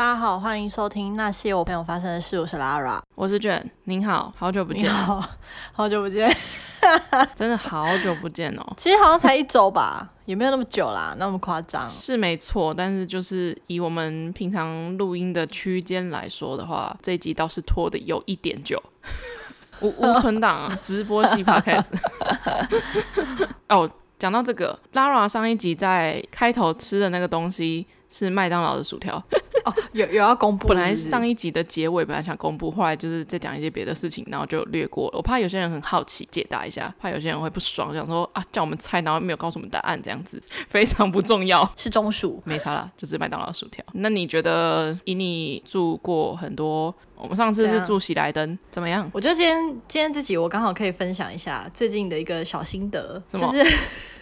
大家好，欢迎收听那些我朋友发生的事。我是 Lara，我是卷。您好，好久不见，好，好久不见，真的好久不见哦。其实好像才一周吧，也没有那么久啦，那么夸张。是没错，但是就是以我们平常录音的区间来说的话，这一集倒是拖的有一点久。无无存档啊，直播系 podcast。哦，讲到这个，Lara 上一集在开头吃的那个东西。是麦当劳的薯条 哦，有有要公布是是？本来上一集的结尾本来想公布，后来就是在讲一些别的事情，然后就略过了。我怕有些人很好奇，解答一下，怕有些人会不爽，想说啊，叫我们猜，然后没有告诉我们答案，这样子非常不重要。是中暑，没差啦，就是麦当劳薯条。那你觉得以你住过很多？我们上次是住喜来登，怎么样？我觉得今天今天这集我刚好可以分享一下最近的一个小心得，就是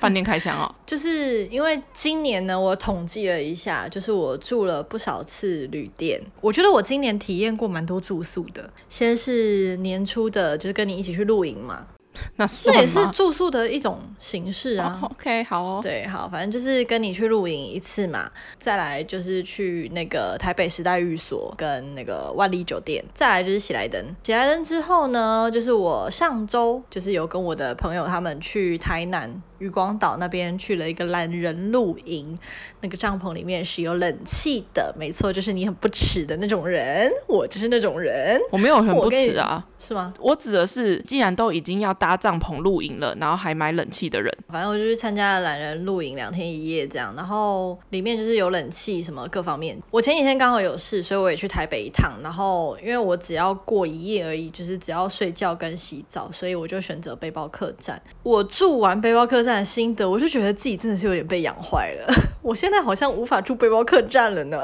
饭店开箱哦。就是因为今年呢，我统计了一下，就是我住了不少次旅店，我觉得我今年体验过蛮多住宿的。先是年初的，就是跟你一起去露营嘛。那也是住宿的一种形式啊。Oh, OK，好哦。对，好，反正就是跟你去露营一次嘛。再来就是去那个台北时代寓所跟那个万丽酒店。再来就是喜来登。喜来登之后呢，就是我上周就是有跟我的朋友他们去台南。渔光岛那边去了一个懒人露营，那个帐篷里面是有冷气的，没错，就是你很不耻的那种人，我就是那种人，我没有很不耻啊，是吗？我指的是，既然都已经要搭帐篷露营了，然后还买冷气的人，反正我就去参加了懒人露营两天一夜这样，然后里面就是有冷气什么各方面。我前几天刚好有事，所以我也去台北一趟，然后因为我只要过一夜而已，就是只要睡觉跟洗澡，所以我就选择背包客栈。我住完背包客栈。的心得，我就觉得自己真的是有点被养坏了。我现在好像无法住背包客栈了呢。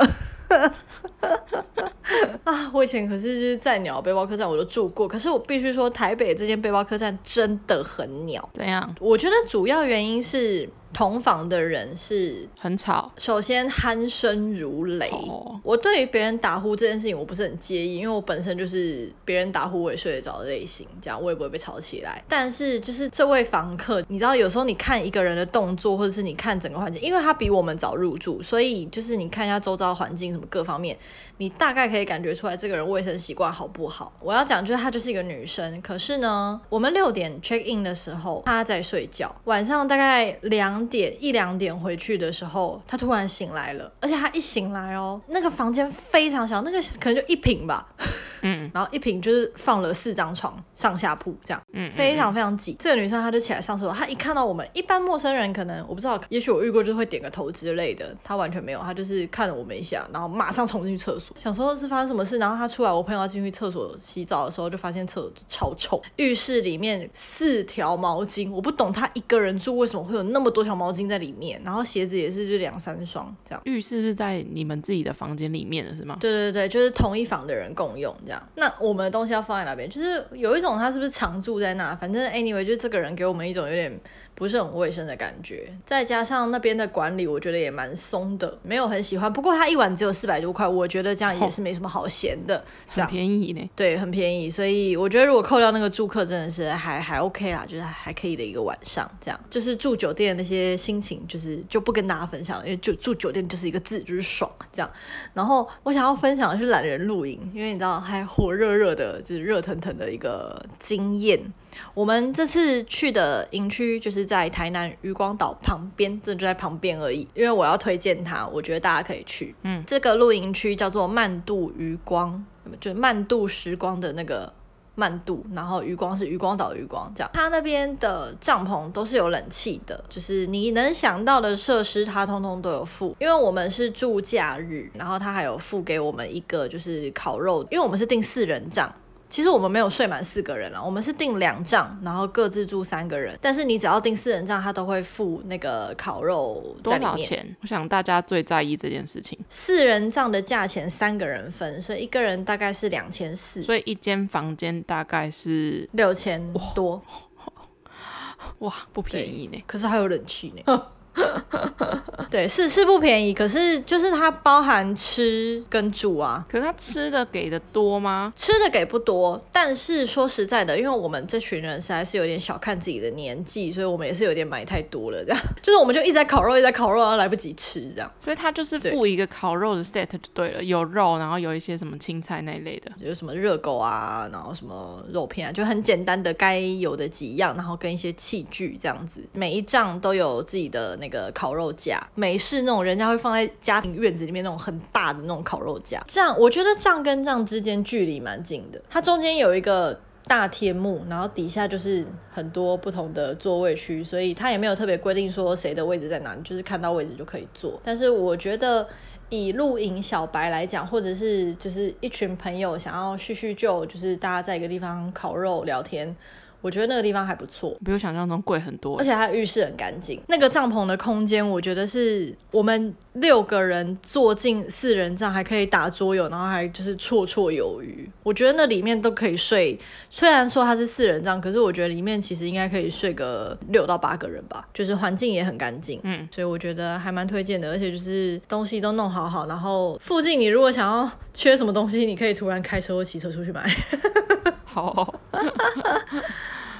啊，我以前可是就是在鸟背包客栈我都住过，可是我必须说，台北这间背包客栈真的很鸟。怎样？我觉得主要原因是。同房的人是很吵，首先鼾声如雷。Oh. 我对于别人打呼这件事情我不是很介意，因为我本身就是别人打呼我也睡得着的类型，这样我也不会被吵起来。但是就是这位房客，你知道有时候你看一个人的动作，或者是你看整个环境，因为他比我们早入住，所以就是你看一下周遭环境什么各方面，你大概可以感觉出来这个人卫生习惯好不好。我要讲就是她就是一个女生，可是呢，我们六点 check in 的时候她在睡觉，晚上大概两。点一两点回去的时候，他突然醒来了，而且他一醒来哦，那个房间非常小，那个可能就一平吧，嗯，然后一瓶就是放了四张床，上下铺这样，嗯，非常非常挤。这个女生她就起来上厕所，她一看到我们，一般陌生人可能我不知道，也许我遇过就会点个头之类的，她完全没有，她就是看了我们一下，然后马上冲进去厕所，想说是发生什么事，然后她出来，我朋友要进去厕所洗澡的时候，就发现厕所超臭，浴室里面四条毛巾，我不懂她一个人住为什么会有那么多条毛巾在里面，然后鞋子也是就两三双这样。浴室是在你们自己的房间里面的是吗？对对对，就是同一房的人共用这样。那我们的东西要放在哪边？就是有一种他是不是常住在那？反正 anyway，就这个人给我们一种有点不是很卫生的感觉。再加上那边的管理，我觉得也蛮松的，没有很喜欢。不过他一晚只有四百多块，我觉得这样也是没什么好嫌的，这样。很便宜呢。对，很便宜。所以我觉得如果扣掉那个住客，真的是还还 OK 啦，就是还可以的一个晚上这样。就是住酒店的那些心情。就是就不跟大家分享了，因为就住酒店就是一个字，就是爽这样。然后我想要分享的是懒人露营，因为你知道还火热热的，就是热腾腾的一个经验。我们这次去的营区就是在台南渔光岛旁边，这就在旁边而已。因为我要推荐它，我觉得大家可以去。嗯，这个露营区叫做慢度渔光，就是慢度时光的那个。慢度，然后渔光是渔光岛渔光，这样。它那边的帐篷都是有冷气的，就是你能想到的设施，它通通都有付。因为我们是住假日，然后它还有付给我们一个就是烤肉，因为我们是订四人帐。其实我们没有睡满四个人了，我们是订两帐，然后各自住三个人。但是你只要订四人帐，他都会付那个烤肉。多少钱？我想大家最在意这件事情。四人帐的价钱三个人分，所以一个人大概是两千四。所以一间房间大概是六千多。哇，不便宜呢。可是还有冷气呢。对，是是不便宜，可是就是它包含吃跟住啊。可是它吃的给的多吗？吃的给不多，但是说实在的，因为我们这群人实在是有点小看自己的年纪，所以我们也是有点买太多了，这样。就是我们就一直在烤肉，一直在烤肉，然后来不及吃，这样。所以它就是附一个烤肉的 set 就对了，有肉，然后有一些什么青菜那一类的，有什么热狗啊，然后什么肉片啊，就很简单的该有的几样，然后跟一些器具这样子。每一仗都有自己的那个烤肉架。美式那种人家会放在家庭院子里面那种很大的那种烤肉架，这样我觉得这样跟这样之间距离蛮近的。它中间有一个大天幕，然后底下就是很多不同的座位区，所以它也没有特别规定说谁的位置在哪里，就是看到位置就可以坐。但是我觉得以露营小白来讲，或者是就是一群朋友想要叙叙旧，就是大家在一个地方烤肉聊天。我觉得那个地方还不错，比我想象中贵很多，而且它浴室很干净。那个帐篷的空间，我觉得是我们六个人坐进四人帐，还可以打桌游，然后还就是绰绰有余。我觉得那里面都可以睡，虽然说它是四人帐，可是我觉得里面其实应该可以睡个六到八个人吧。就是环境也很干净，嗯，所以我觉得还蛮推荐的。而且就是东西都弄好好，然后附近你如果想要 缺什么东西，你可以突然开车或骑车出去买。好。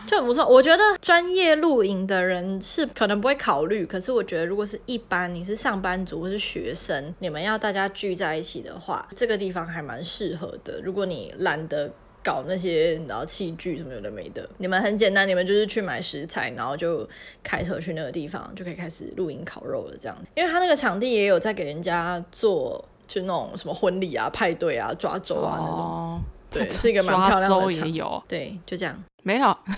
就很不错，我觉得专业露营的人是可能不会考虑，可是我觉得如果是一般你是上班族或是学生，你们要大家聚在一起的话，这个地方还蛮适合的。如果你懒得搞那些然后器具什么有的没的，你们很简单，你们就是去买食材，然后就开车去那个地方就可以开始露营烤肉了。这样，因为他那个场地也有在给人家做，就那种什么婚礼啊、派对啊、抓周啊那种，对，是一个蛮漂亮的场。也有，对，就这样。没了。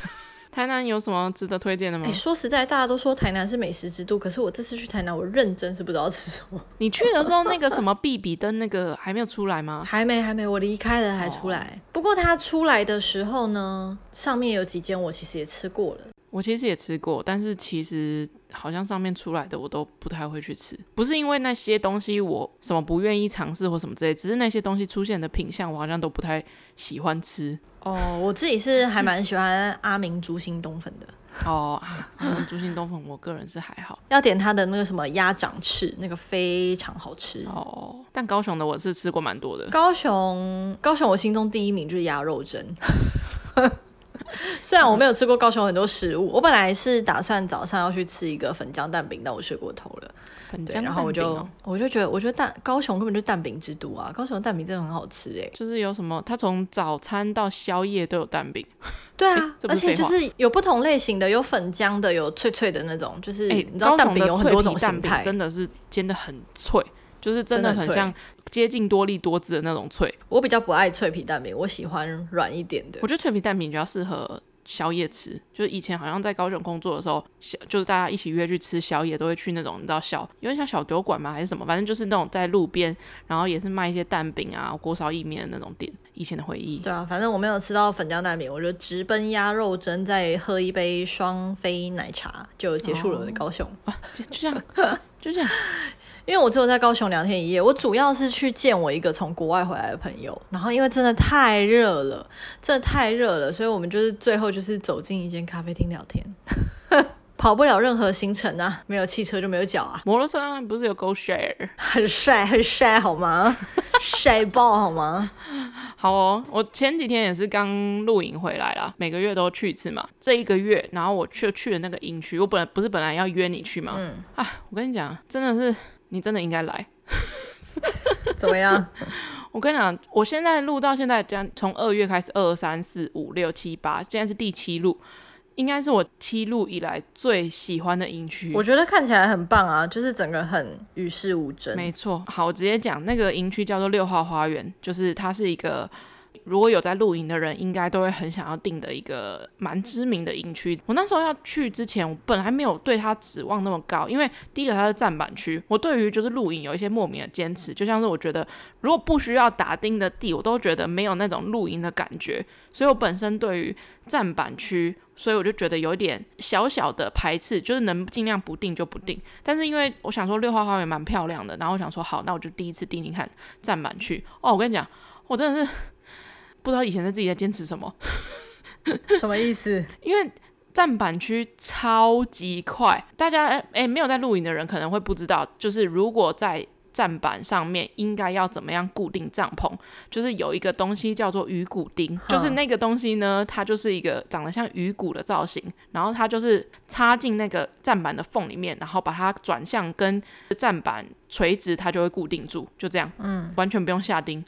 台南有什么值得推荐的吗？哎、欸，说实在，大家都说台南是美食之都，可是我这次去台南，我认真是不知道吃什么。你去的时候，那个什么必比登那个还没有出来吗？还没，还没，我离开了才出来。哦、不过它出来的时候呢，上面有几间我其实也吃过了。我其实也吃过，但是其实好像上面出来的我都不太会去吃，不是因为那些东西我什么不愿意尝试或什么之类，只是那些东西出现的品相我好像都不太喜欢吃。哦，我自己是还蛮喜欢阿明猪心冬粉的。哦，阿明猪心冬粉，我个人是还好。要点他的那个什么鸭掌翅，那个非常好吃。哦，但高雄的我是吃过蛮多的。高雄，高雄，我心中第一名就是鸭肉蒸。虽然我没有吃过高雄很多食物，我本来是打算早上要去吃一个粉浆蛋饼，但我睡过头了。粉浆蛋饼，然后我就我就觉得，我觉得蛋高雄根本就是蛋饼之都啊！高雄的蛋饼真的很好吃哎，就是有什么，它从早餐到宵夜都有蛋饼。对啊，而且就是有不同类型的，有粉浆的，有脆脆的那种，就是你知道蛋饼有很多种形态，真的是煎的很脆，就是真的很像。接近多利多滋的那种脆，我比较不爱脆皮蛋饼，我喜欢软一点的。我觉得脆皮蛋饼比较适合宵夜吃，就是以前好像在高雄工作的时候，小就是大家一起约去吃宵夜，都会去那种你知道小有点像小酒馆嘛？还是什么？反正就是那种在路边，然后也是卖一些蛋饼啊、锅烧意面的那种店。以前的回忆。对啊，反正我没有吃到粉浆蛋饼，我就直奔鸭肉蒸，再喝一杯双飞奶茶，就结束了我的高雄。哦啊、就就这样，就这样。因为我只有在高雄两天一夜，我主要是去见我一个从国外回来的朋友，然后因为真的太热了，真的太热了，所以我们就是最后就是走进一间咖啡厅聊天，跑不了任何行程啊，没有汽车就没有脚啊，摩托车不是有 GoShare，很晒很晒好吗？晒爆好吗？好哦，我前几天也是刚露营回来啦，每个月都去一次嘛，这一个月，然后我去去了那个营区，我本来不是本来要约你去吗？嗯啊，我跟你讲，真的是。你真的应该来，怎么样？我跟你讲，我现在录到现在，将从二月开始，二三四五六七八，现在是第七录，应该是我七录以来最喜欢的营区。我觉得看起来很棒啊，就是整个很与世无争。没错，好，我直接讲，那个营区叫做六号花园，就是它是一个。如果有在露营的人，应该都会很想要订的一个蛮知名的营区。我那时候要去之前，我本来没有对它指望那么高，因为第一个它是站板区，我对于就是露营有一些莫名的坚持，就像是我觉得如果不需要打钉的地，我都觉得没有那种露营的感觉。所以我本身对于站板区，所以我就觉得有点小小的排斥，就是能尽量不定就不定。但是因为我想说六号花园蛮漂亮的，然后我想说好，那我就第一次订订看站板区。哦，我跟你讲，我真的是。不知道以前在自己在坚持什么，什么意思？因为站板区超级快，大家哎、欸、没有在露营的人可能会不知道，就是如果在站板上面应该要怎么样固定帐篷？就是有一个东西叫做鱼骨钉，就是那个东西呢，它就是一个长得像鱼骨的造型，然后它就是插进那个站板的缝里面，然后把它转向跟站板垂直，它就会固定住，就这样，嗯，完全不用下钉。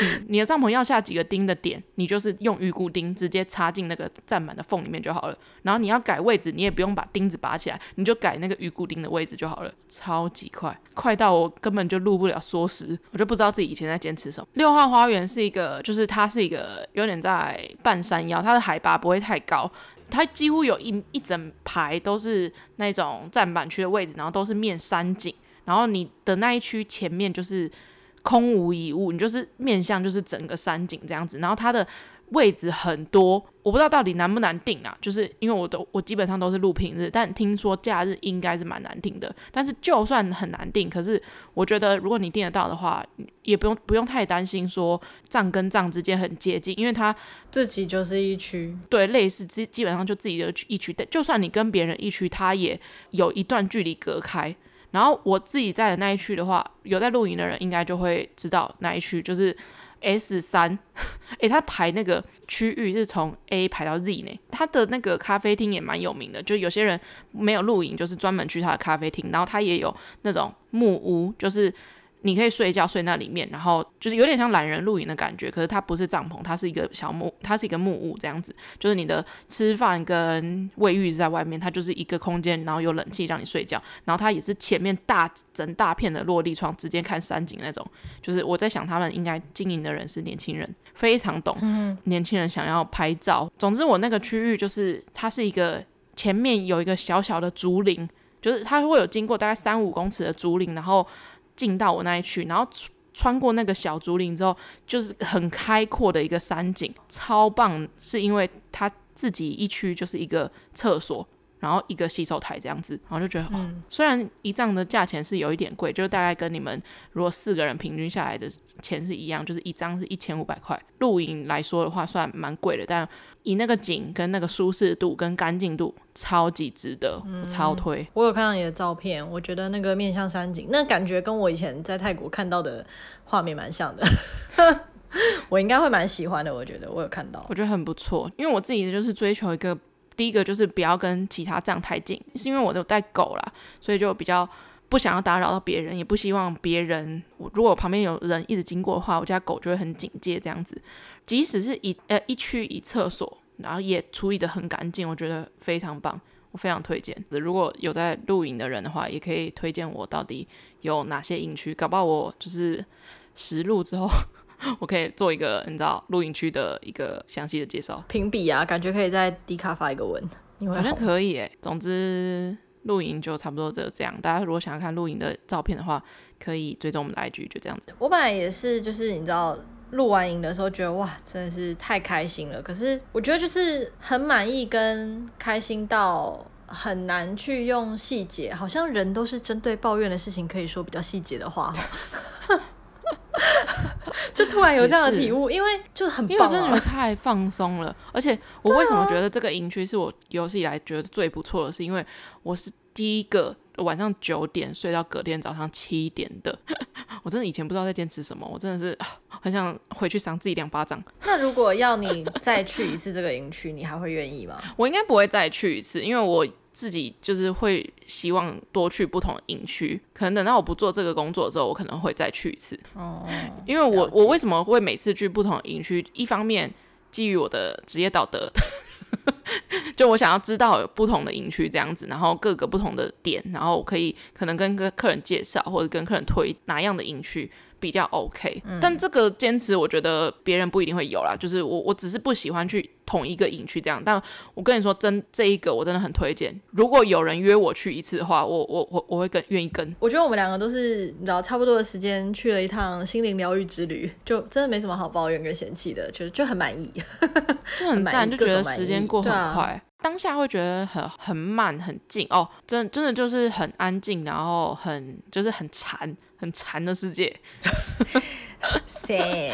你，你的帐篷要下几个钉的点，你就是用鱼骨钉直接插进那个站板的缝里面就好了。然后你要改位置，你也不用把钉子拔起来，你就改那个鱼骨钉的位置就好了，超级快，快到我根本就录不了缩时，我就不知道自己以前在坚持什么。六号花园是一个，就是它是一个有点在半山腰，它的海拔不会太高，它几乎有一一整排都是那种站板区的位置，然后都是面山景，然后你的那一区前面就是。空无一物，你就是面向就是整个山景这样子，然后它的位置很多，我不知道到底难不难订啊，就是因为我都我基本上都是录平日，但听说假日应该是蛮难订的。但是就算很难订，可是我觉得如果你订得到的话，也不用不用太担心说帐跟帐之间很接近，因为它自己就是一区，对，类似基基本上就自己的一区，但就算你跟别人一区，它也有一段距离隔开。然后我自己在的那一区的话，有在露营的人应该就会知道那一区就是 S 三，诶，他排那个区域是从 A 排到 Z 呢。他的那个咖啡厅也蛮有名的，就有些人没有露营，就是专门去他的咖啡厅。然后他也有那种木屋，就是。你可以睡觉睡那里面，然后就是有点像懒人露营的感觉，可是它不是帐篷，它是一个小木，它是一个木屋这样子，就是你的吃饭跟卫浴是在外面，它就是一个空间，然后有冷气让你睡觉，然后它也是前面大整大片的落地窗，直接看山景那种。就是我在想，他们应该经营的人是年轻人，非常懂年轻人想要拍照。总之，我那个区域就是它是一个前面有一个小小的竹林，就是它会有经过大概三五公尺的竹林，然后。进到我那里去，然后穿过那个小竹林之后，就是很开阔的一个山景，超棒。是因为它自己一区就是一个厕所。然后一个洗手台这样子，然后就觉得，哦，虽然一帐的价钱是有一点贵，就是大概跟你们如果四个人平均下来的钱是一样，就是一张是一千五百块。露营来说的话，算蛮贵的，但以那个景跟那个舒适度跟干净度，超级值得，我超推。我有看到你的照片，我觉得那个面向山景，那感觉跟我以前在泰国看到的画面蛮像的，我应该会蛮喜欢的。我觉得我有看到，我觉得很不错，因为我自己就是追求一个。第一个就是不要跟其他帐太近，是因为我都带狗啦，所以就比较不想要打扰到别人，也不希望别人。我如果旁边有人一直经过的话，我家狗就会很警戒这样子。即使是一呃一区一厕所，然后也处理得很干净，我觉得非常棒，我非常推荐。如果有在露营的人的话，也可以推荐我到底有哪些营区，搞不好我就是实录之后。我可以做一个你知道露营区的一个详细的介绍，评比啊，感觉可以在 D 卡发一个文，好像可以诶。总之露营就差不多就这样，大家如果想要看露营的照片的话，可以追踪我们的 IG，就这样子。我本来也是，就是你知道录完影的时候觉得哇，真的是太开心了。可是我觉得就是很满意跟开心到很难去用细节，好像人都是针对抱怨的事情可以说比较细节的话 就突然有这样的体悟，因为就很棒，因为我真的觉得太放松了。而且我为什么觉得这个营区是我有史以来觉得最不错的，是因为我是第一个晚上九点睡到隔天早上七点的。我真的以前不知道在坚持什么，我真的是很想回去赏自己两巴掌。那如果要你再去一次这个营区，你还会愿意吗？我应该不会再去一次，因为我。自己就是会希望多去不同的营区，可能等到我不做这个工作之后，我可能会再去一次。哦，因为我我为什么会每次去不同的营区？一方面基于我的职业道德，就我想要知道有不同的营区这样子，然后各个不同的点，然后我可以可能跟跟客人介绍或者跟客人推哪样的营区。比较 OK，嗯，但这个坚持我觉得别人不一定会有啦。就是我，我只是不喜欢去同一个营区这样。但我跟你说，真这一个我真的很推荐。如果有人约我去一次的话，我我我我会跟愿意跟。我觉得我们两个都是你知道差不多的时间去了一趟心灵疗愈之旅，就真的没什么好抱怨跟嫌弃的，就就很满意，就很赞，就觉得时间过很快。当下会觉得很很慢很静哦，真真的就是很安静，然后很就是很禅很馋的世界。对，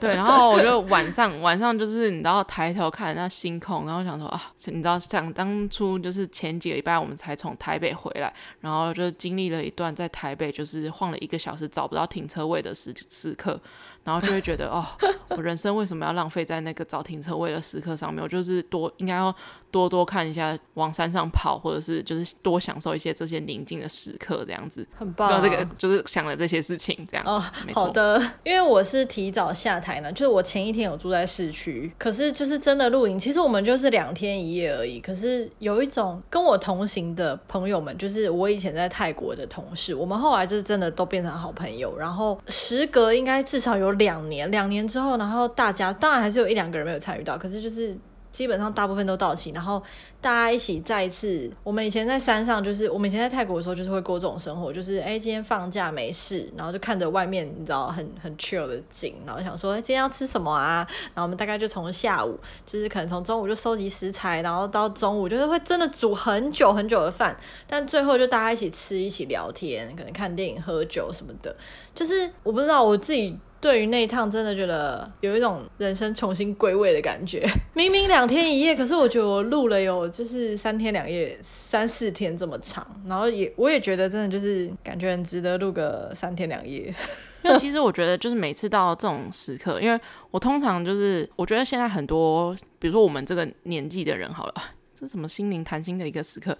然后我就晚上晚上就是你知道抬头看那星空，然后想说啊，你知道想当初就是前几个礼拜我们才从台北回来，然后就经历了一段在台北就是晃了一个小时找不到停车位的时时刻。然后就会觉得哦，我人生为什么要浪费在那个找停车位的时刻上面？我就是多应该要多多看一下往山上跑，或者是就是多享受一些这些宁静的时刻，这样子。很棒、啊。这个就是想了这些事情，这样。哦，好的。因为我是提早下台呢，就是我前一天有住在市区，可是就是真的露营，其实我们就是两天一夜而已。可是有一种跟我同行的朋友们，就是我以前在泰国的同事，我们后来就是真的都变成好朋友。然后时隔应该至少有。两年，两年之后，然后大家当然还是有一两个人没有参与到，可是就是基本上大部分都到齐，然后大家一起再一次。我们以前在山上，就是我们以前在泰国的时候，就是会过这种生活，就是哎，今天放假没事，然后就看着外面，你知道很很 chill 的景，然后想说今天要吃什么啊？然后我们大概就从下午，就是可能从中午就收集食材，然后到中午就是会真的煮很久很久的饭，但最后就大家一起吃，一起聊天，可能看电影、喝酒什么的。就是我不知道我自己。对于那一趟，真的觉得有一种人生重新归位的感觉。明明两天一夜，可是我觉得我录了有就是三天两夜、三四天这么长，然后也我也觉得真的就是感觉很值得录个三天两夜。因为其实我觉得就是每次到这种时刻，因为我通常就是我觉得现在很多，比如说我们这个年纪的人，好了，这什么心灵谈心的一个时刻。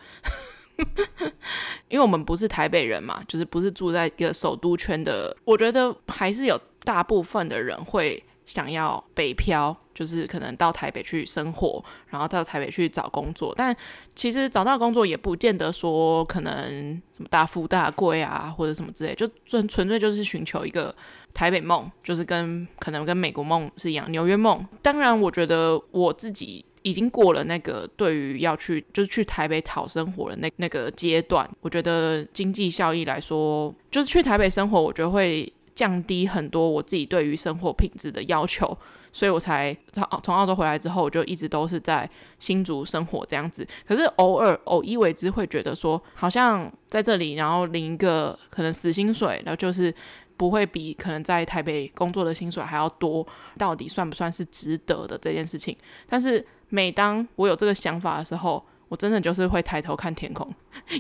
因为我们不是台北人嘛，就是不是住在一个首都圈的，我觉得还是有。大部分的人会想要北漂，就是可能到台北去生活，然后到台北去找工作。但其实找到工作也不见得说可能什么大富大贵啊，或者什么之类，就纯纯粹就是寻求一个台北梦，就是跟可能跟美国梦是一样，纽约梦。当然，我觉得我自己已经过了那个对于要去就是去台北讨生活的那那个阶段。我觉得经济效益来说，就是去台北生活，我觉得会。降低很多我自己对于生活品质的要求，所以我才从从澳洲回来之后，我就一直都是在新竹生活这样子。可是偶尔偶一为之，会觉得说，好像在这里，然后领一个可能死薪水，然后就是不会比可能在台北工作的薪水还要多，到底算不算是值得的这件事情？但是每当我有这个想法的时候，我真的就是会抬头看天空，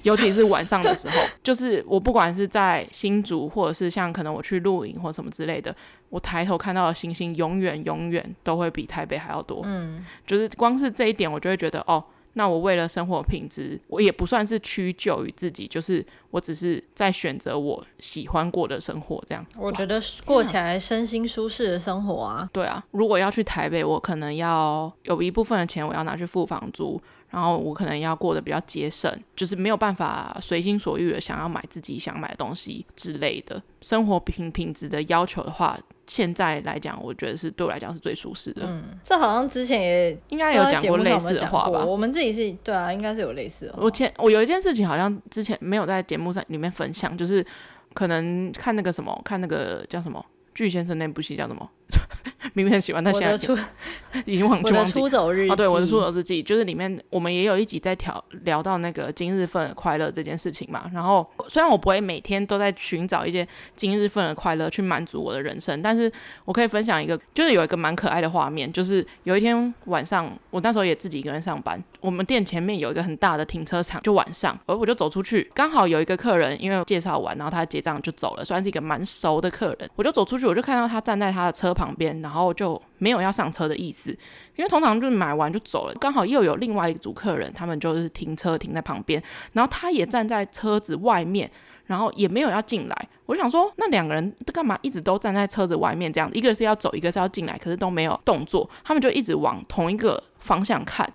尤其是晚上的时候，就是我不管是在新竹，或者是像可能我去露营或什么之类的，我抬头看到的星星，永远永远都会比台北还要多。嗯，就是光是这一点，我就会觉得哦，那我为了生活品质，我也不算是屈就于自己，就是我只是在选择我喜欢过的生活，这样。我觉得过起来身心舒适的生活啊。对啊，如果要去台北，我可能要有一部分的钱，我要拿去付房租。然后我可能要过得比较节省，就是没有办法随心所欲的想要买自己想买的东西之类的。生活品品质的要求的话，现在来讲，我觉得是对我来讲是最舒适的。嗯，这好像之前也应该有讲过类似的话吧？我们自己是对啊，应该是有类似的。我前我有一件事情好像之前没有在节目上里面分享，就是可能看那个什么，看那个叫什么。巨先生那部戏叫什么？明明很喜欢，但现在出 已经忘记。我的出走日记。哦，对，我的出走日记，就是里面我们也有一集在聊聊到那个今日份的快乐这件事情嘛。然后虽然我不会每天都在寻找一些今日份的快乐去满足我的人生，但是我可以分享一个，就是有一个蛮可爱的画面，就是有一天晚上，我那时候也自己一个人上班，我们店前面有一个很大的停车场，就晚上，我我就走出去，刚好有一个客人，因为介绍完，然后他结账就走了，算是一个蛮熟的客人，我就走出去。我就看到他站在他的车旁边，然后就没有要上车的意思，因为通常就是买完就走了。刚好又有另外一组客人，他们就是停车停在旁边，然后他也站在车子外面，然后也没有要进来。我就想说，那两个人干嘛一直都站在车子外面这样？一个是要走，一个是要进来，可是都没有动作。他们就一直往同一个方向看，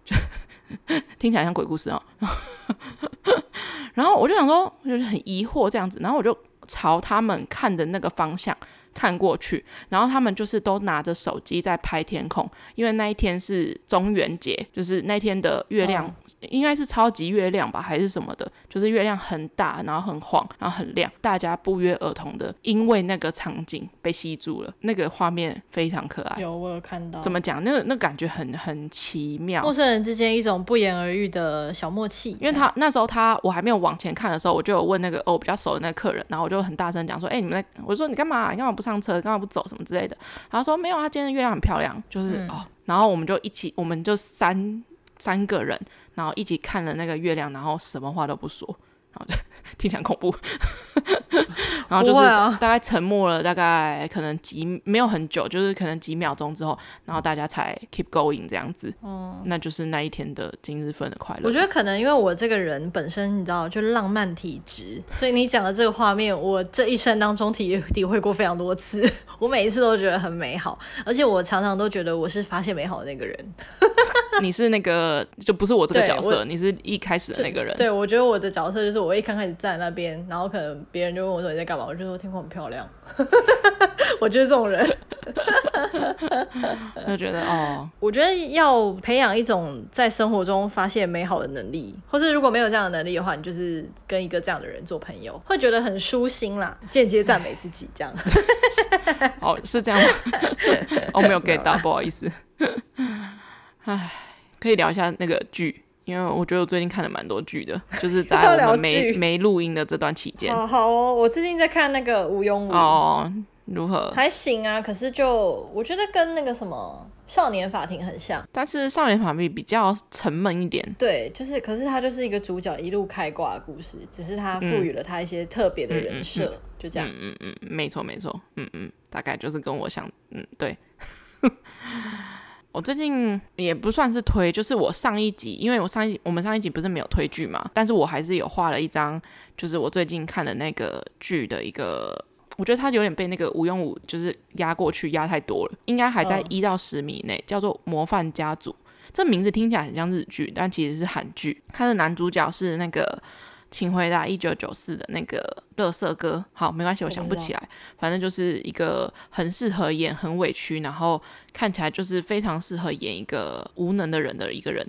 听起来像鬼故事哦。然后我就想说，就是很疑惑这样子，然后我就朝他们看的那个方向。看过去，然后他们就是都拿着手机在拍天空，因为那一天是中元节，就是那天的月亮应该是超级月亮吧，还是什么的，就是月亮很大，然后很晃，然后很亮，大家不约而同的因为那个场景被吸住了，那个画面非常可爱。有，我有看到。怎么讲？那个那感觉很很奇妙，陌生人之间一种不言而喻的小默契。因为他那时候他我还没有往前看的时候，我就有问那个哦比较熟的那个客人，然后我就很大声讲说：“哎、欸，你们在？”我说：“你干嘛？你干嘛不？”不上车？干嘛不走？什么之类的。然后说没有，他今天的月亮很漂亮，就是、嗯、哦。然后我们就一起，我们就三三个人，然后一起看了那个月亮，然后什么话都不说，然后就听起来恐怖。然后就是大概沉默了大概可能几没有很久，就是可能几秒钟之后，然后大家才 keep going 这样子。嗯，那就是那一天的今日份的快乐。我觉得可能因为我这个人本身你知道就浪漫体质，所以你讲的这个画面，我这一生当中体体会过非常多次，我每一次都觉得很美好，而且我常常都觉得我是发现美好的那个人。你是那个就不是我这个角色，你是一开始的那个人。对，我觉得我的角色就是我一刚开始站在那边，然后可能别人就问我说你在干嘛，我就说天空很漂亮。我就是这种人，就觉得哦，我觉得要培养一种在生活中发现美好的能力，或是如果没有这样的能力的话，你就是跟一个这样的人做朋友，会觉得很舒心啦，间接赞美自己这样。哦，是这样吗？哦没有 get 到，不好意思。唉，可以聊一下那个剧，因为我觉得我最近看了蛮多剧的，就是在我们没没录音的这段期间。好好哦，我最近在看那个无庸无哦，如何？还行啊，可是就我觉得跟那个什么少年法庭很像，但是少年法庭比较沉闷一点。对，就是，可是他就是一个主角一路开挂的故事，只是他赋予了他一些特别的人设，嗯嗯嗯、就这样。嗯嗯嗯，没错没错，嗯嗯，大概就是跟我想，嗯对。我最近也不算是推，就是我上一集，因为我上一集我们上一集不是没有推剧嘛，但是我还是有画了一张，就是我最近看的那个剧的一个，我觉得它有点被那个吴庸武就是压过去，压太多了，应该还在一到十米内，叫做《模范家族》，这名字听起来很像日剧，但其实是韩剧，它的男主角是那个。请回答一九九四的那个乐色歌，好，没关系，我想不起来，反正就是一个很适合演很委屈，然后看起来就是非常适合演一个无能的人的一个人。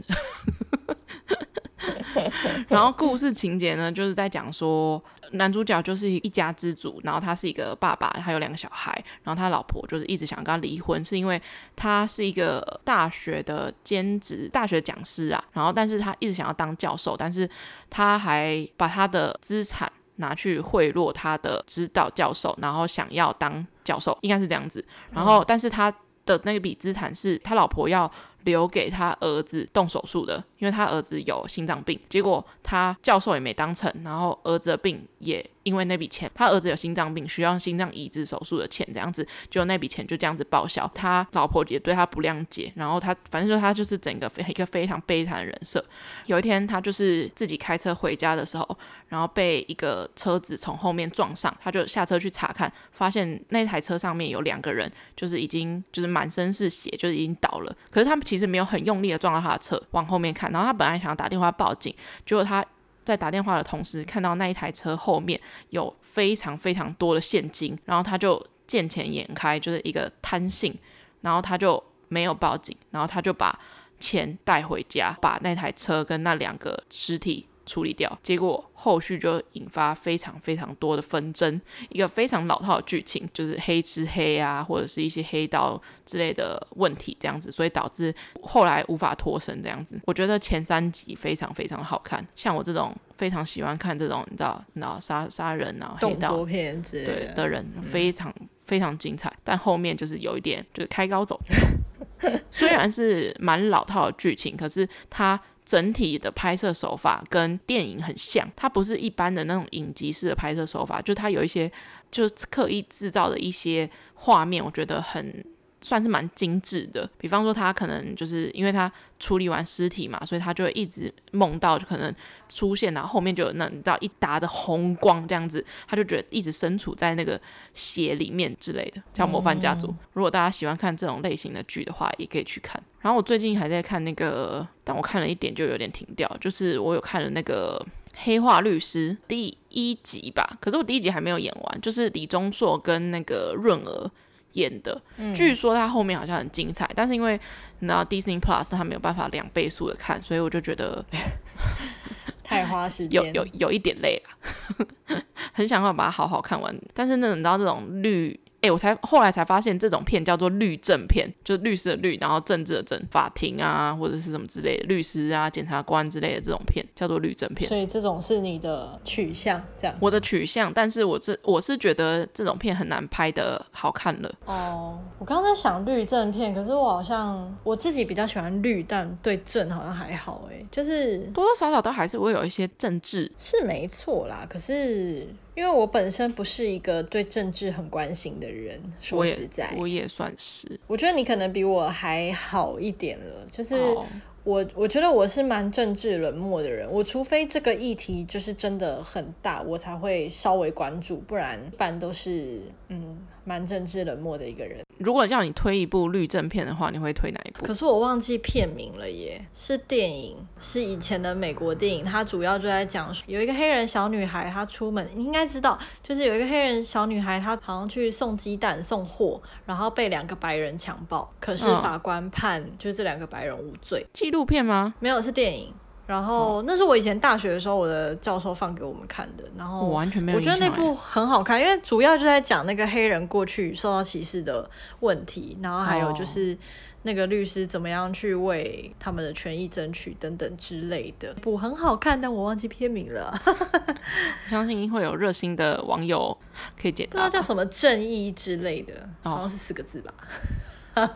然后故事情节呢，就是在讲说，男主角就是一家之主，然后他是一个爸爸，还有两个小孩，然后他老婆就是一直想跟他离婚，是因为他是一个大学的兼职大学讲师啊，然后但是他一直想要当教授，但是他还把他的资产拿去贿赂他的指导教授，然后想要当教授，应该是这样子，然后但是他的那笔资产是他老婆要。留给他儿子动手术的，因为他儿子有心脏病，结果他教授也没当成，然后儿子的病也。因为那笔钱，他儿子有心脏病，需要心脏移植手术的钱，这样子，就那笔钱就这样子报销。他老婆也对他不谅解，然后他反正就他就是整个非一个非常悲惨的人设。有一天，他就是自己开车回家的时候，然后被一个车子从后面撞上，他就下车去查看，发现那台车上面有两个人，就是已经就是满身是血，就是已经倒了。可是他们其实没有很用力的撞到他的车，往后面看，然后他本来想要打电话报警，结果他。在打电话的同时，看到那一台车后面有非常非常多的现金，然后他就见钱眼开，就是一个贪性，然后他就没有报警，然后他就把钱带回家，把那台车跟那两个尸体处理掉，结果后续就引发非常非常多的纷争，一个非常老套的剧情，就是黑吃黑啊，或者是一些黑道之类的问题这样子，所以导致后来无法脱身这样子。我觉得前三集非常非常好看，像我这种非常喜欢看这种你知道，你知道杀杀人啊、黑道动作片之类的对的人，非常非常精彩。但后面就是有一点就是开高走低，虽然是蛮老套的剧情，可是它。整体的拍摄手法跟电影很像，它不是一般的那种影集式的拍摄手法，就它有一些就是刻意制造的一些画面，我觉得很。算是蛮精致的，比方说他可能就是因为他处理完尸体嘛，所以他就会一直梦到就可能出现，然后后面就有那你知道一沓的红光这样子，他就觉得一直身处在那个血里面之类的，叫《模范家族》。如果大家喜欢看这种类型的剧的话，也可以去看。然后我最近还在看那个，但我看了一点就有点停掉，就是我有看了那个《黑化律师》第一集吧，可是我第一集还没有演完，就是李钟硕跟那个润儿。演的，据说他后面好像很精彩，嗯、但是因为你知道 Disney Plus 他没有办法两倍速的看，所以我就觉得 太花时间，有有有一点累了，很想要把它好好看完。但是那种你知道这种绿哎，我才后来才发现这种片叫做律政片，就是律师的律，然后政治的政，法庭啊或者是什么之类的，律师啊、检察官之类的这种片叫做律政片。所以这种是你的取向，这样？我的取向，但是我这我是觉得这种片很难拍的好看了。哦，我刚刚在想律政片，可是我好像我自己比较喜欢律，但对政好像还好哎，就是多多少少都还是会有一些政治，是没错啦。可是。因为我本身不是一个对政治很关心的人，说实在，我也，算是。我觉得你可能比我还好一点了，就是我，oh. 我觉得我是蛮政治冷漠的人。我除非这个议题就是真的很大，我才会稍微关注，不然一般都是嗯。蛮政治冷漠的一个人。如果叫你推一部律政片的话，你会推哪一部？可是我忘记片名了耶，是电影，是以前的美国电影。它主要就在讲，有一个黑人小女孩，她出门，你应该知道，就是有一个黑人小女孩，她好像去送鸡蛋、送货，然后被两个白人强暴。可是法官判就是这两个白人无罪。纪录片吗？没有，是电影。然后那是我以前大学的时候，我的教授放给我们看的。然后我完全没有，我觉得那部很好看，因为主要就在讲那个黑人过去受到歧视的问题，然后还有就是那个律师怎么样去为他们的权益争取等等之类的。部很好看，但我忘记片名了。我 相信会有热心的网友可以解答。不知道叫什么正义之类的，好像是四个字吧。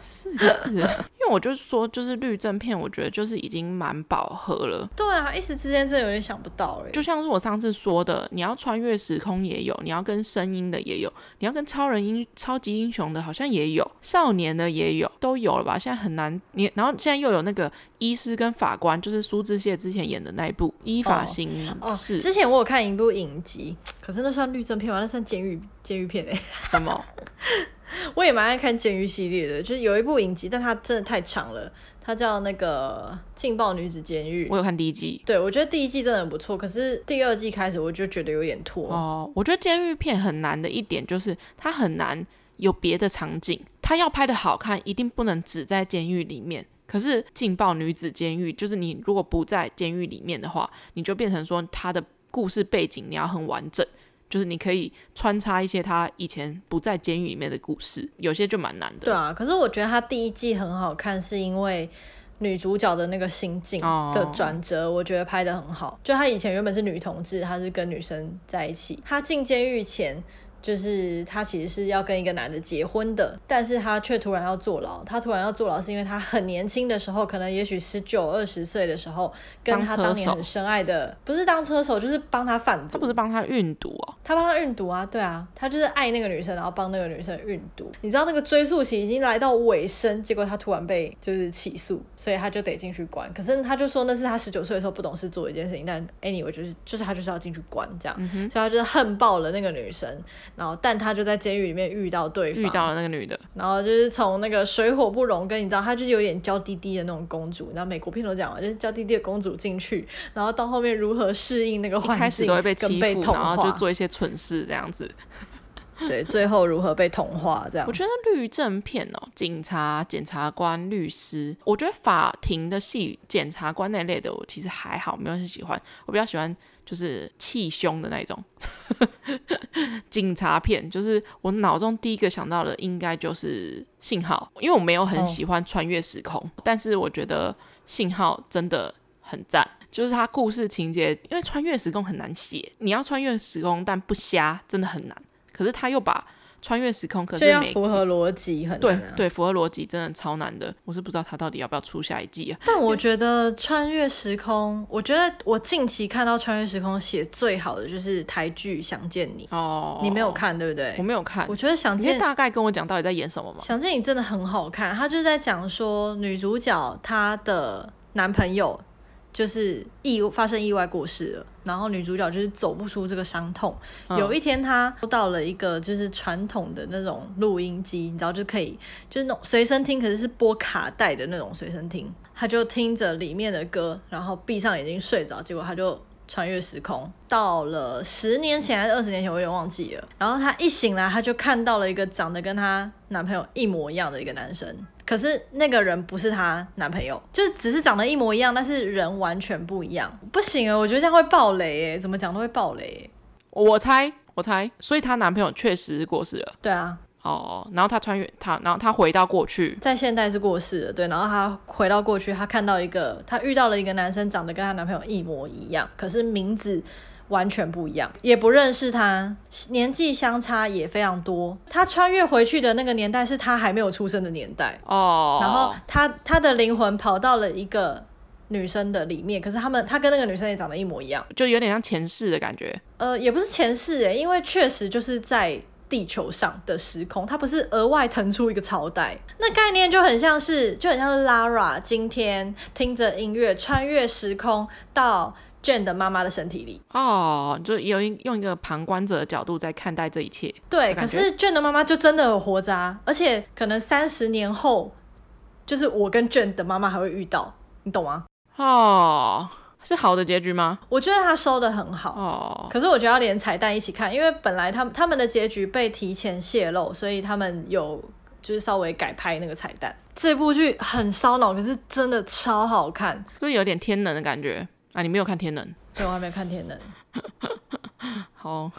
四个字，因为我就是说，就是律政片，我觉得就是已经蛮饱和了。对啊，一时之间真的有点想不到哎。就像是我上次说的，你要穿越时空也有，你要跟声音的也有，你要跟超人英、超级英雄的好像也有，少年的也有，都有了吧？现在很难，你然后现在又有那个医师跟法官，就是苏志燮之前演的那一部《依法行事》哦。哦，之前我有看一部影集，可是那算律政片吗？那算监狱监狱片哎。什么？我也蛮爱看监狱系列的，就是有一部影集，但它真的太长了，它叫那个《劲爆女子监狱》。我有看第一季，对，我觉得第一季真的很不错，可是第二季开始我就觉得有点拖。哦，我觉得监狱片很难的一点就是它很难有别的场景，它要拍的好看，一定不能只在监狱里面。可是《劲爆女子监狱》就是你如果不在监狱里面的话，你就变成说它的故事背景你要很完整。就是你可以穿插一些他以前不在监狱里面的故事，有些就蛮难的。对啊，可是我觉得他第一季很好看，是因为女主角的那个心境的转折，我觉得拍的很好。就她以前原本是女同志，她是跟女生在一起，她进监狱前。就是他其实是要跟一个男的结婚的，但是他却突然要坐牢。他突然要坐牢是因为他很年轻的时候，可能也许十九二十岁的时候，跟他当年很深爱的，不是当车手，就是帮他贩毒。他不是帮他运毒哦，他帮他运毒啊，对啊，他就是爱那个女生，然后帮那个女生运毒。你知道那个追诉期已经来到尾声，结果他突然被就是起诉，所以他就得进去关。可是他就说那是他十九岁的时候不懂事做一件事情，但 anyway 就是就是他就是要进去关这样，嗯、所以他就是恨爆了那个女生。然后，但他就在监狱里面遇到对方，遇到了那个女的，然后就是从那个水火不容，跟你知道，她就是有点娇滴滴的那种公主，然后美国片都讲嘛，就是娇滴滴的公主进去，然后到后面如何适应那个环境，开始都会被欺负，然后就做一些蠢事这样子。对，最后如何被同化这样？我觉得律政片哦，警察、检察官、律师，我觉得法庭的戏，检察官那类的，我其实还好，没有很喜欢。我比较喜欢就是气胸的那种 警察片，就是我脑中第一个想到的应该就是《信号》，因为我没有很喜欢穿越时空，哦、但是我觉得《信号》真的很赞，就是它故事情节，因为穿越时空很难写，你要穿越时空但不瞎，真的很难。可是他又把穿越时空，可是要符合逻辑，很对对，符合逻辑真的超难的。我是不知道他到底要不要出下一季啊。但我觉得穿越时空，我觉得我近期看到穿越时空写最好的就是台剧《想见你》哦，你没有看对不对？我没有看。我觉得《想见你》大概跟我讲到底在演什么吗？《想见你》真的很好看，他就是在讲说女主角她的男朋友。就是意发生意外过世了，然后女主角就是走不出这个伤痛。嗯、有一天，她收到了一个就是传统的那种录音机，你知道就可以就是那种随身听，可是是播卡带的那种随身听。她就听着里面的歌，然后闭上眼睛睡着，结果她就穿越时空到了十年前还是二十年前，我有点忘记了。然后她一醒来，她就看到了一个长得跟她男朋友一模一样的一个男生。可是那个人不是她男朋友，就是只是长得一模一样，但是人完全不一样。不行啊，我觉得这样会爆雷诶，怎么讲都会爆雷。我猜，我猜，所以她男朋友确实过世了。对啊。哦，然后他穿越他，然后他回到过去，在现代是过世的，对，然后他回到过去，他看到一个，他遇到了一个男生，长得跟他男朋友一模一样，可是名字完全不一样，也不认识他，年纪相差也非常多。他穿越回去的那个年代是他还没有出生的年代哦，然后他他的灵魂跑到了一个女生的里面，可是他们他跟那个女生也长得一模一样，就有点像前世的感觉。呃，也不是前世诶，因为确实就是在。地球上的时空，它不是额外腾出一个朝代，那概念就很像是，就很像是 Lara 今天听着音乐穿越时空到 Jane 的妈妈的身体里哦，就有一用一个旁观者的角度在看待这一切。对，可是 Jane 的妈妈就真的有活着啊，而且可能三十年后，就是我跟 Jane 的妈妈还会遇到，你懂吗？哦。是好的结局吗？我觉得他收的很好哦。可是我觉得要连彩蛋一起看，因为本来他们他们的结局被提前泄露，所以他们有就是稍微改拍那个彩蛋。这部剧很烧脑，可是真的超好看，所以有点天能的感觉啊！你没有看天能？对，我还没看天能。好，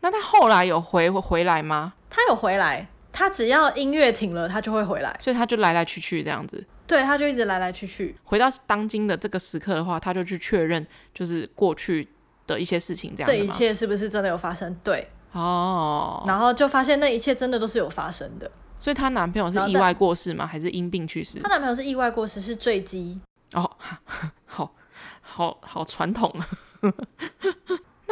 那他后来有回回来吗？他有回来，他只要音乐停了，他就会回来，所以他就来来去去这样子。对，他就一直来来去去。回到当今的这个时刻的话，他就去确认，就是过去的一些事情，这样。这一切是不是真的有发生？对。哦。然后就发现那一切真的都是有发生的。所以她男朋友是意外过世吗？还是因病去世？她男朋友是意外过世，是坠机。哦，好好好传统啊。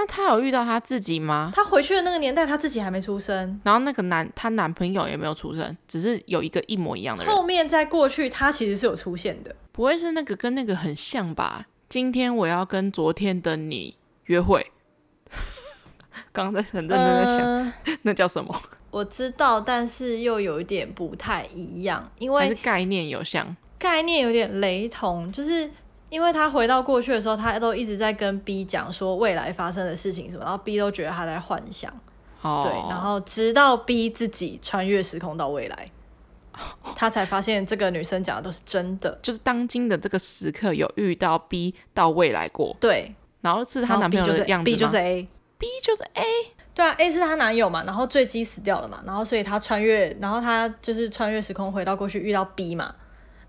那她有遇到她自己吗？她回去的那个年代，她自己还没出生。然后那个男，她男朋友也没有出生，只是有一个一模一样的人。后面在过去，她其实是有出现的。不会是那个跟那个很像吧？今天我要跟昨天的你约会。刚刚在很认真在想，呃、那叫什么？我知道，但是又有一点不太一样，因为是概念有像，概念有点雷同，就是。因为他回到过去的时候，他都一直在跟 B 讲说未来发生的事情什么，然后 B 都觉得他在幻想，oh. 对，然后直到 B 自己穿越时空到未来，oh. 他才发现这个女生讲的都是真的，就是当今的这个时刻有遇到 B 到未来过，对，然后是她男朋友的样子 B 就是 A，B 就是 A，对啊，A 是她男友嘛，然后坠机死掉了嘛，然后所以她穿越，然后她就是穿越时空回到过去遇到 B 嘛。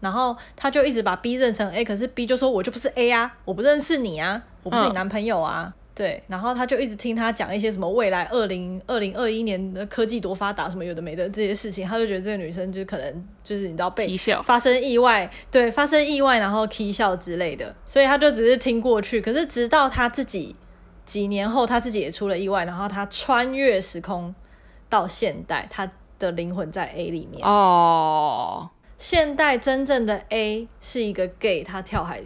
然后他就一直把 B 认成 A，可是 B 就说：“我就不是 A 啊，我不认识你啊，我不是你男朋友啊。嗯”对，然后他就一直听他讲一些什么未来二零二零二一年的科技多发达，什么有的没的这些事情，他就觉得这个女生就可能就是你知道被发生意外，对，发生意外然后啼笑之类的，所以他就只是听过去。可是直到他自己几年后，他自己也出了意外，然后他穿越时空到现代，他的灵魂在 A 里面哦。现代真正的 A 是一个 gay，他跳海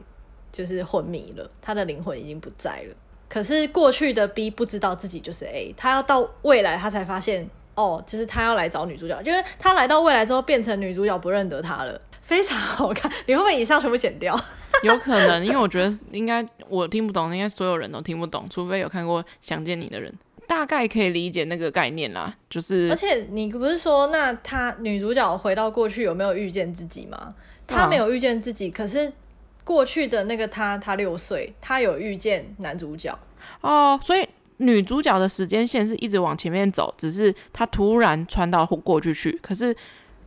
就是昏迷了，他的灵魂已经不在了。可是过去的 B 不知道自己就是 A，他要到未来他才发现，哦，就是他要来找女主角，因为他来到未来之后变成女主角不认得他了，非常好看。你会不会以上全部剪掉？有可能，因为我觉得应该我听不懂，应该所有人都听不懂，除非有看过《想见你》的人。大概可以理解那个概念啦，就是。而且你不是说，那她女主角回到过去有没有遇见自己吗？她没有遇见自己，可是过去的那个她，她六岁，她有遇见男主角。哦，所以女主角的时间线是一直往前面走，只是她突然穿到过去去。可是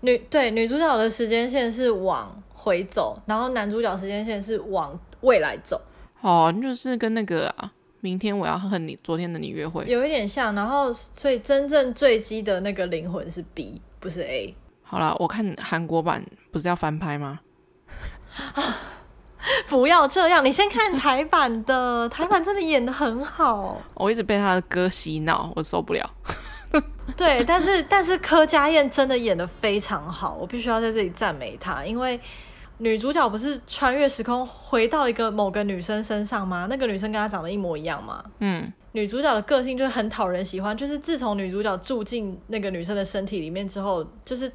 女对女主角的时间线是往回走，然后男主角时间线是往未来走。哦，就是跟那个啊。明天我要和你昨天的你约会，有一点像，然后所以真正坠机的那个灵魂是 B，不是 A。好了，我看韩国版不是要翻拍吗？不要这样，你先看台版的，台版真的演得很好。我一直被他的歌洗脑，我受不了。对，但是但是柯佳燕真的演得非常好，我必须要在这里赞美她，因为。女主角不是穿越时空回到一个某个女生身上吗？那个女生跟她长得一模一样吗？嗯，女主角的个性就是很讨人喜欢，就是自从女主角住进那个女生的身体里面之后，就是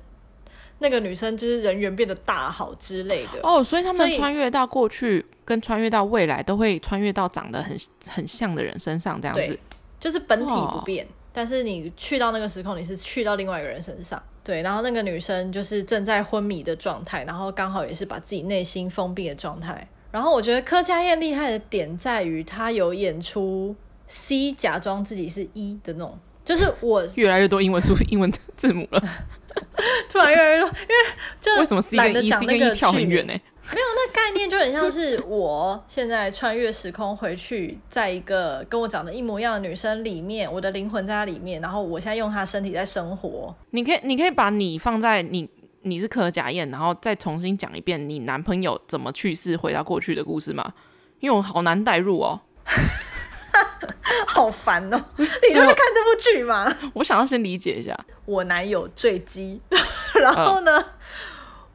那个女生就是人缘变得大好之类的。哦，所以他们穿越到过去跟穿越到未来都会穿越到长得很很像的人身上，这样子，就是本体不变。但是你去到那个时空，你是去到另外一个人身上，对。然后那个女生就是正在昏迷的状态，然后刚好也是把自己内心封闭的状态。然后我觉得柯佳燕厉害的点在于，她有演出 C 假装自己是 E 的那种就是我 越来越多英文书、英文字母了，突然越来越多，因为就为什么 C 跟 E C 跟 E 跳很远呢？没有，那概念就很像是我现在穿越时空回去，在一个跟我长得一模一样的女生里面，我的灵魂在她里面，然后我现在用她身体在生活。你可以，你可以把你放在你，你是柯佳嬿，然后再重新讲一遍你男朋友怎么去世回到过去的故事吗？因为我好难代入哦，好烦哦！你就是看这部剧吗？我想要先理解一下，我男友坠机，然后呢？呃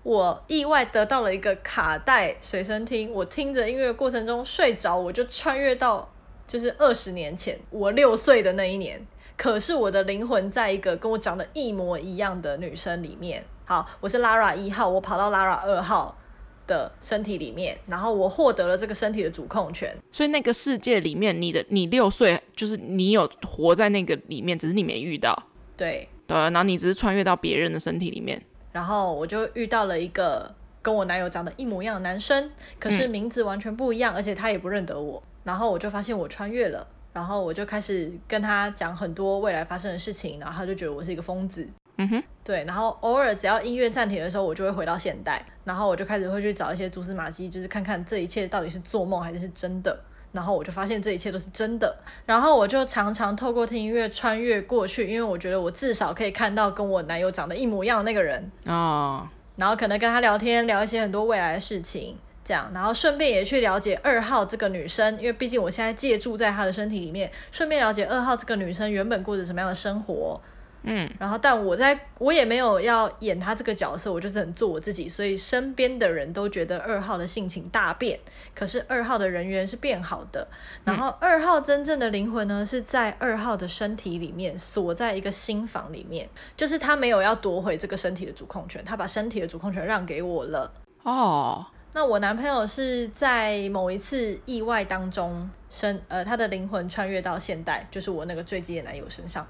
我意外得到了一个卡带随身听，我听着音乐过程中睡着，我就穿越到就是二十年前，我六岁的那一年。可是我的灵魂在一个跟我长得一模一样的女生里面。好，我是 Lara 一号，我跑到 Lara 二号的身体里面，然后我获得了这个身体的主控权。所以那个世界里面，你的你六岁，就是你有活在那个里面，只是你没遇到。对对，然后你只是穿越到别人的身体里面。然后我就遇到了一个跟我男友长得一模一样的男生，可是名字完全不一样，嗯、而且他也不认得我。然后我就发现我穿越了，然后我就开始跟他讲很多未来发生的事情，然后他就觉得我是一个疯子。嗯哼，对。然后偶尔只要音乐暂停的时候，我就会回到现代，然后我就开始会去找一些蛛丝马迹，就是看看这一切到底是做梦还是是真的。然后我就发现这一切都是真的，然后我就常常透过听音乐穿越过去，因为我觉得我至少可以看到跟我男友长得一模一样的那个人啊，然后可能跟他聊天，聊一些很多未来的事情，这样，然后顺便也去了解二号这个女生，因为毕竟我现在借住在她的身体里面，顺便了解二号这个女生原本过着什么样的生活。嗯，然后但我在我也没有要演他这个角色，我就是很做我自己，所以身边的人都觉得二号的性情大变，可是二号的人缘是变好的。然后二号真正的灵魂呢，是在二号的身体里面锁在一个心房里面，就是他没有要夺回这个身体的主控权，他把身体的主控权让给我了。哦，那我男朋友是在某一次意外当中身，呃，他的灵魂穿越到现代，就是我那个坠机的男友身上。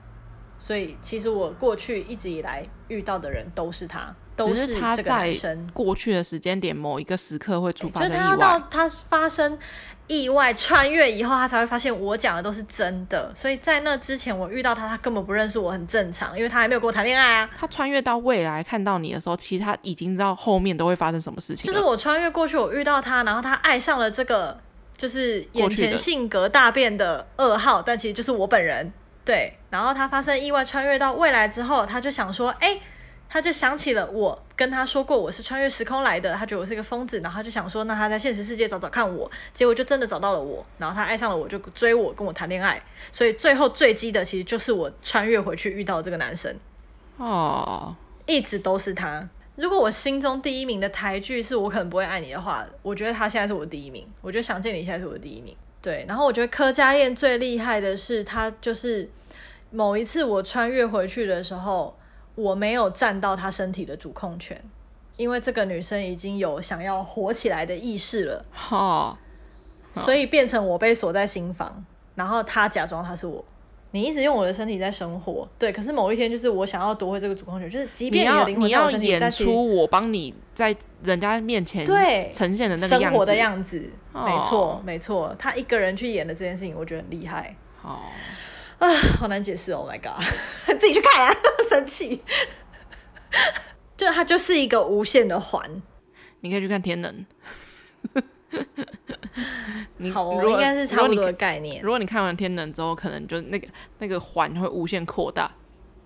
所以其实我过去一直以来遇到的人都是他，都是这个男生。过去的时间点某一个时刻会触发生意外，就是他到他发生意外穿越以后，他才会发现我讲的都是真的。所以在那之前我遇到他，他根本不认识我，很正常，因为他还没有跟我谈恋爱啊。他穿越到未来看到你的时候，其实他已经知道后面都会发生什么事情。就是我穿越过去，我遇到他，然后他爱上了这个就是眼前性格大变的二号，但其实就是我本人。对，然后他发生意外穿越到未来之后，他就想说，哎，他就想起了我跟他说过我是穿越时空来的，他觉得我是一个疯子，然后他就想说，那他在现实世界找找看我，结果就真的找到了我，然后他爱上了我，就追我，跟我谈恋爱，所以最后坠机的其实就是我穿越回去遇到的这个男生，哦，一直都是他。如果我心中第一名的台剧是我可能不会爱你的话，我觉得他现在是我的第一名，我觉得想见你现在是我的第一名。对，然后我觉得柯佳燕最厉害的是她就是。某一次我穿越回去的时候，我没有占到她身体的主控权，因为这个女生已经有想要活起来的意识了，哦，所以变成我被锁在心房，然后她假装她是我，你一直用我的身体在生活，对，可是某一天就是我想要夺回这个主控权，就是即便你的灵魂在我身体，你要演出我帮你在人家面前对呈现的那个生活的样子，哦、没错没错，他一个人去演的这件事情，我觉得很厉害，哦。啊，好难解释哦！Oh my god，自己去看啊，生气。就它就是一个无限的环，你可以去看《天能》你。好、哦，应该是差不多的概念。如果你看完《天能》之后，可能就那个那个环会无限扩大。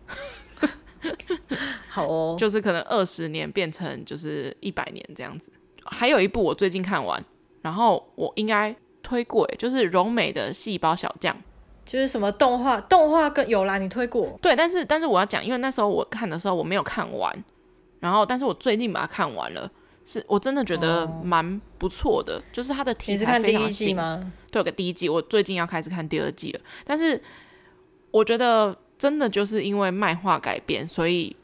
好哦，就是可能二十年变成就是一百年这样子。还有一部我最近看完，然后我应该推过，就是柔美的细胞小将。就是什么动画，动画跟有啦，你推过？对，但是但是我要讲，因为那时候我看的时候我没有看完，然后但是我最近把它看完了，是我真的觉得蛮不错的，哦、就是它的题材非常新。你是看第一季吗？对，有个第一季，我最近要开始看第二季了。但是我觉得真的就是因为漫画改编，所以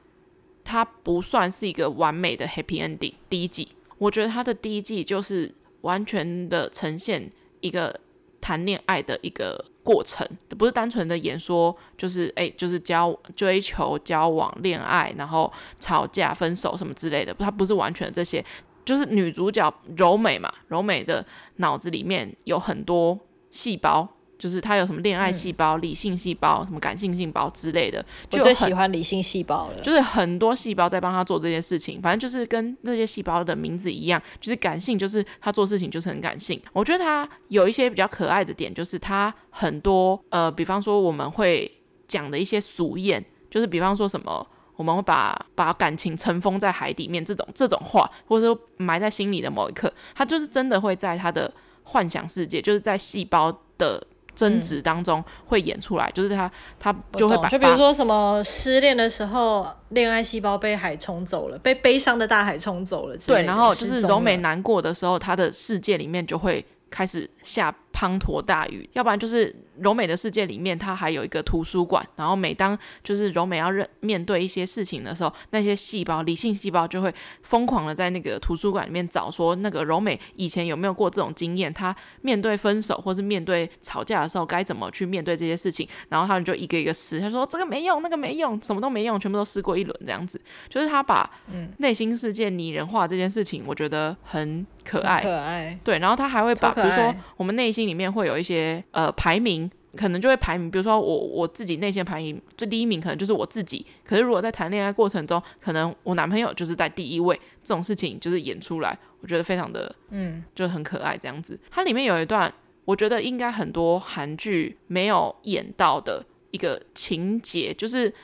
它不算是一个完美的 happy ending。第一季，我觉得它的第一季就是完全的呈现一个。谈恋爱的一个过程，不是单纯的演说，就是诶、就是交追求、交往、恋爱，然后吵架、分手什么之类的。它不是完全这些，就是女主角柔美嘛，柔美的脑子里面有很多细胞，就是他有什么恋爱细胞、嗯、理性细胞、什么感性细胞之类的。就我最喜欢理性细胞了，就是很多细胞在帮他做这些事情。反正就是跟这些细胞的名字一样，就是感性，就是他做事情就是很感性。我觉得他有一些比较可爱的点，就是他很多呃，比方说我们会讲的一些俗谚，就是比方说什么。我们会把把感情尘封在海里面，这种这种话，或者说埋在心里的某一刻，他就是真的会在他的幻想世界，就是在细胞的争执当中会演出来，嗯、就是他他就会把，就比如说什么失恋的时候，恋爱细胞被海冲走了，被悲伤的大海冲走了，对，然后就是柔美难过的时候，他的世界里面就会开始下滂沱大雨，要不然就是。柔美的世界里面，它还有一个图书馆。然后每当就是柔美要认面对一些事情的时候，那些细胞，理性细胞就会疯狂的在那个图书馆里面找，说那个柔美以前有没有过这种经验？她面对分手或是面对吵架的时候，该怎么去面对这些事情？然后他们就一个一个试，他说这个没用，那个没用，什么都没用，全部都试过一轮这样子。就是他把内心世界拟人化这件事情，我觉得很可爱，可爱。对，然后他还会把，比如说我们内心里面会有一些呃排名。可能就会排名，比如说我我自己内心排名最第一名，可能就是我自己。可是如果在谈恋爱过程中，可能我男朋友就是在第一位，这种事情就是演出来，我觉得非常的，嗯，就很可爱这样子。它里面有一段，我觉得应该很多韩剧没有演到的一个情节，就是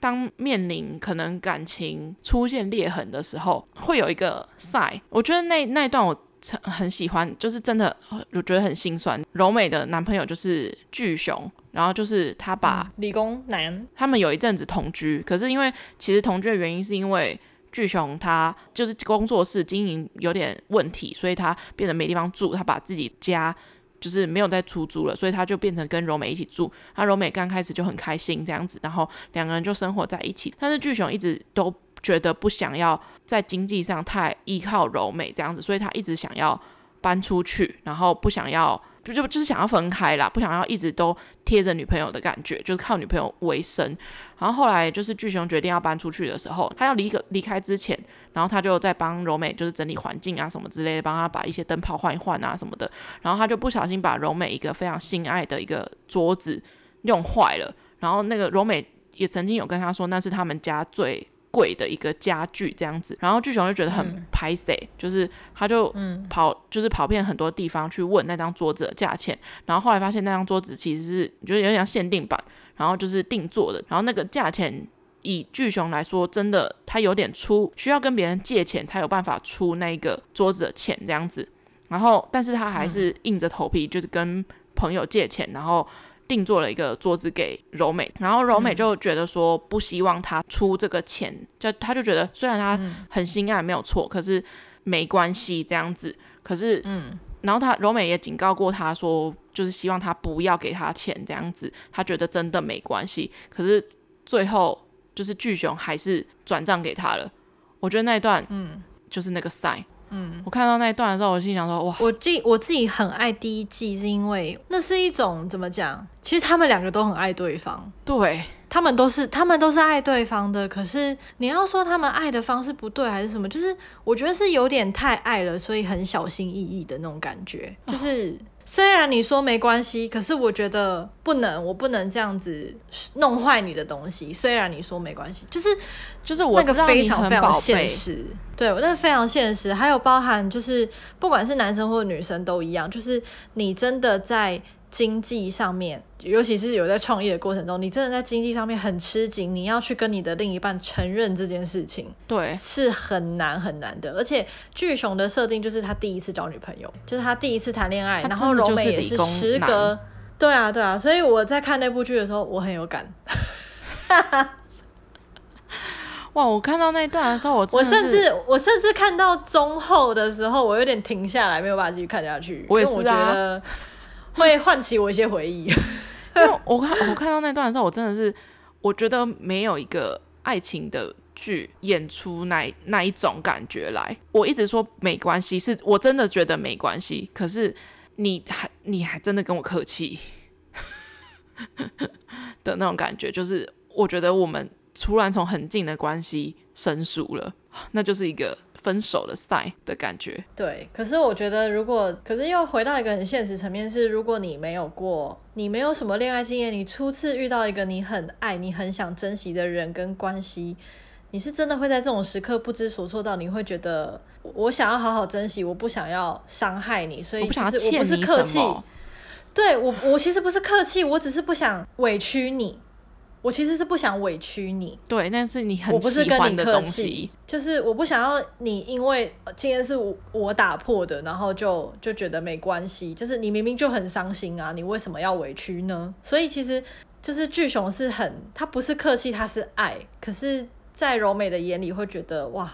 当面临可能感情出现裂痕的时候，会有一个 sign。我觉得那那一段我。很喜欢，就是真的，我觉得很心酸。柔美的男朋友就是巨熊，然后就是他把、嗯、理工男，他们有一阵子同居，可是因为其实同居的原因是因为巨熊他就是工作室经营有点问题，所以他变得没地方住，他把自己家就是没有再出租了，所以他就变成跟柔美一起住。他柔美刚开始就很开心这样子，然后两个人就生活在一起，但是巨熊一直都。觉得不想要在经济上太依靠柔美这样子，所以他一直想要搬出去，然后不想要就就就是想要分开啦，不想要一直都贴着女朋友的感觉，就是靠女朋友为生。然后后来就是巨雄决定要搬出去的时候，他要离个离开之前，然后他就在帮柔美就是整理环境啊什么之类的，帮他把一些灯泡换一换啊什么的。然后他就不小心把柔美一个非常心爱的一个桌子用坏了，然后那个柔美也曾经有跟他说，那是他们家最。贵的一个家具这样子，然后巨熊就觉得很拍谢，嗯、就是他就跑，就是跑遍很多地方去问那张桌子的价钱，然后后来发现那张桌子其实是觉得有点像限定版，然后就是定做的，然后那个价钱以巨熊来说，真的他有点出，需要跟别人借钱才有办法出那个桌子的钱这样子，然后但是他还是硬着头皮，就是跟朋友借钱，然后。定做了一个桌子给柔美，然后柔美就觉得说不希望他出这个钱，就他就觉得虽然他很心爱没有错，可是没关系这样子。可是，嗯，然后他柔美也警告过他说，就是希望他不要给他钱这样子。他觉得真的没关系，可是最后就是巨熊还是转账给他了。我觉得那一段，嗯，就是那个 sign。嗯，我看到那一段的时候，我心想说，哇，我自我自己很爱第一季，是因为那是一种怎么讲？其实他们两个都很爱对方，对，他们都是他们都是爱对方的。可是你要说他们爱的方式不对，还是什么？就是我觉得是有点太爱了，所以很小心翼翼的那种感觉，就是。哦虽然你说没关系，可是我觉得不能，我不能这样子弄坏你的东西。虽然你说没关系，就是就是我那个非常非常现实，对，我那个非常现实，还有包含就是不管是男生或女生都一样，就是你真的在。经济上面，尤其是有在创业的过程中，你真的在经济上面很吃紧，你要去跟你的另一半承认这件事情，对，是很难很难的。而且巨熊的设定就是他第一次交女朋友，就是他第一次谈恋爱，然后柔美也是时隔，对啊对啊，所以我在看那部剧的时候，我很有感。哇，我看到那一段的时候，我我甚至我甚至看到中后的时候，我有点停下来，没有办法继续看下去，我也是啊，我觉得。会唤起我一些回忆，因为我看我看到那段的时候，我真的是我觉得没有一个爱情的剧演出那那一种感觉来。我一直说没关系，是我真的觉得没关系。可是你还你还真的跟我客气的那种感觉，就是我觉得我们突然从很近的关系生疏了，那就是一个分手的 sign 的感觉。对，可是我觉得如果，可是又回到一个很现实层面是，如果你没有过，你没有什么恋爱经验，你初次遇到一个你很爱你很想珍惜的人跟关系，你是真的会在这种时刻不知所措到你会觉得我想要好好珍惜，我不想要伤害你，所以就是我不是客气。对我，我其实不是客气，我只是不想委屈你。我其实是不想委屈你，对，但是你很喜欢的东西，就是我不想要你因为今天是我我打破的，然后就就觉得没关系。就是你明明就很伤心啊，你为什么要委屈呢？所以其实就是巨熊是很，他不是客气，他是爱。可是，在柔美的眼里会觉得哇，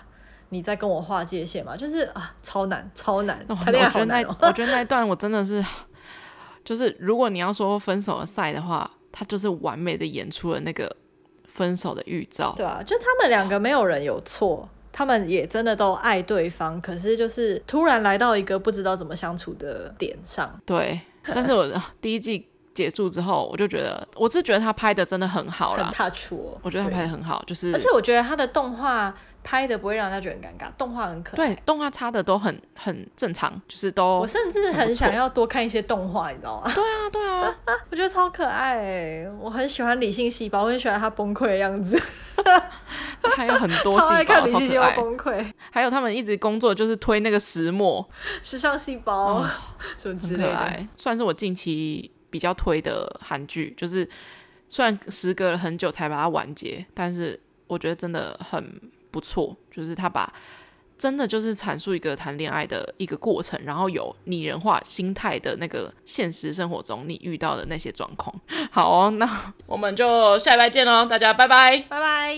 你在跟我划界限嘛？就是啊，超难，超难。哦，我觉得那我觉得那段我真的是，就是如果你要说分手的赛的话。他就是完美的演出了那个分手的预兆，对啊，就他们两个没有人有错，他们也真的都爱对方，可是就是突然来到一个不知道怎么相处的点上。对，但是我第一季结束之后，我就觉得，我是觉得他拍的真的很好了，很踏出，我觉得他拍的很好，就是，而且我觉得他的动画。拍的不会让人家觉得很尴尬，动画很可爱。对，动画插的都很很正常，就是都。我甚至很想要多看一些动画，你知道吗？对啊，对啊，我觉得超可爱。我很喜欢理性细胞，我很喜欢他崩溃的样子。还有很多细胞，超爱看理性细胞崩溃。还有他们一直工作就是推那个石墨，时尚细胞，什么之类的。算是我近期比较推的韩剧，就是虽然时隔了很久才把它完结，但是我觉得真的很。不错，就是他把真的就是阐述一个谈恋爱的一个过程，然后有拟人化心态的那个现实生活中你遇到的那些状况。好哦，那我们就下礼拜见喽，大家拜拜，拜拜。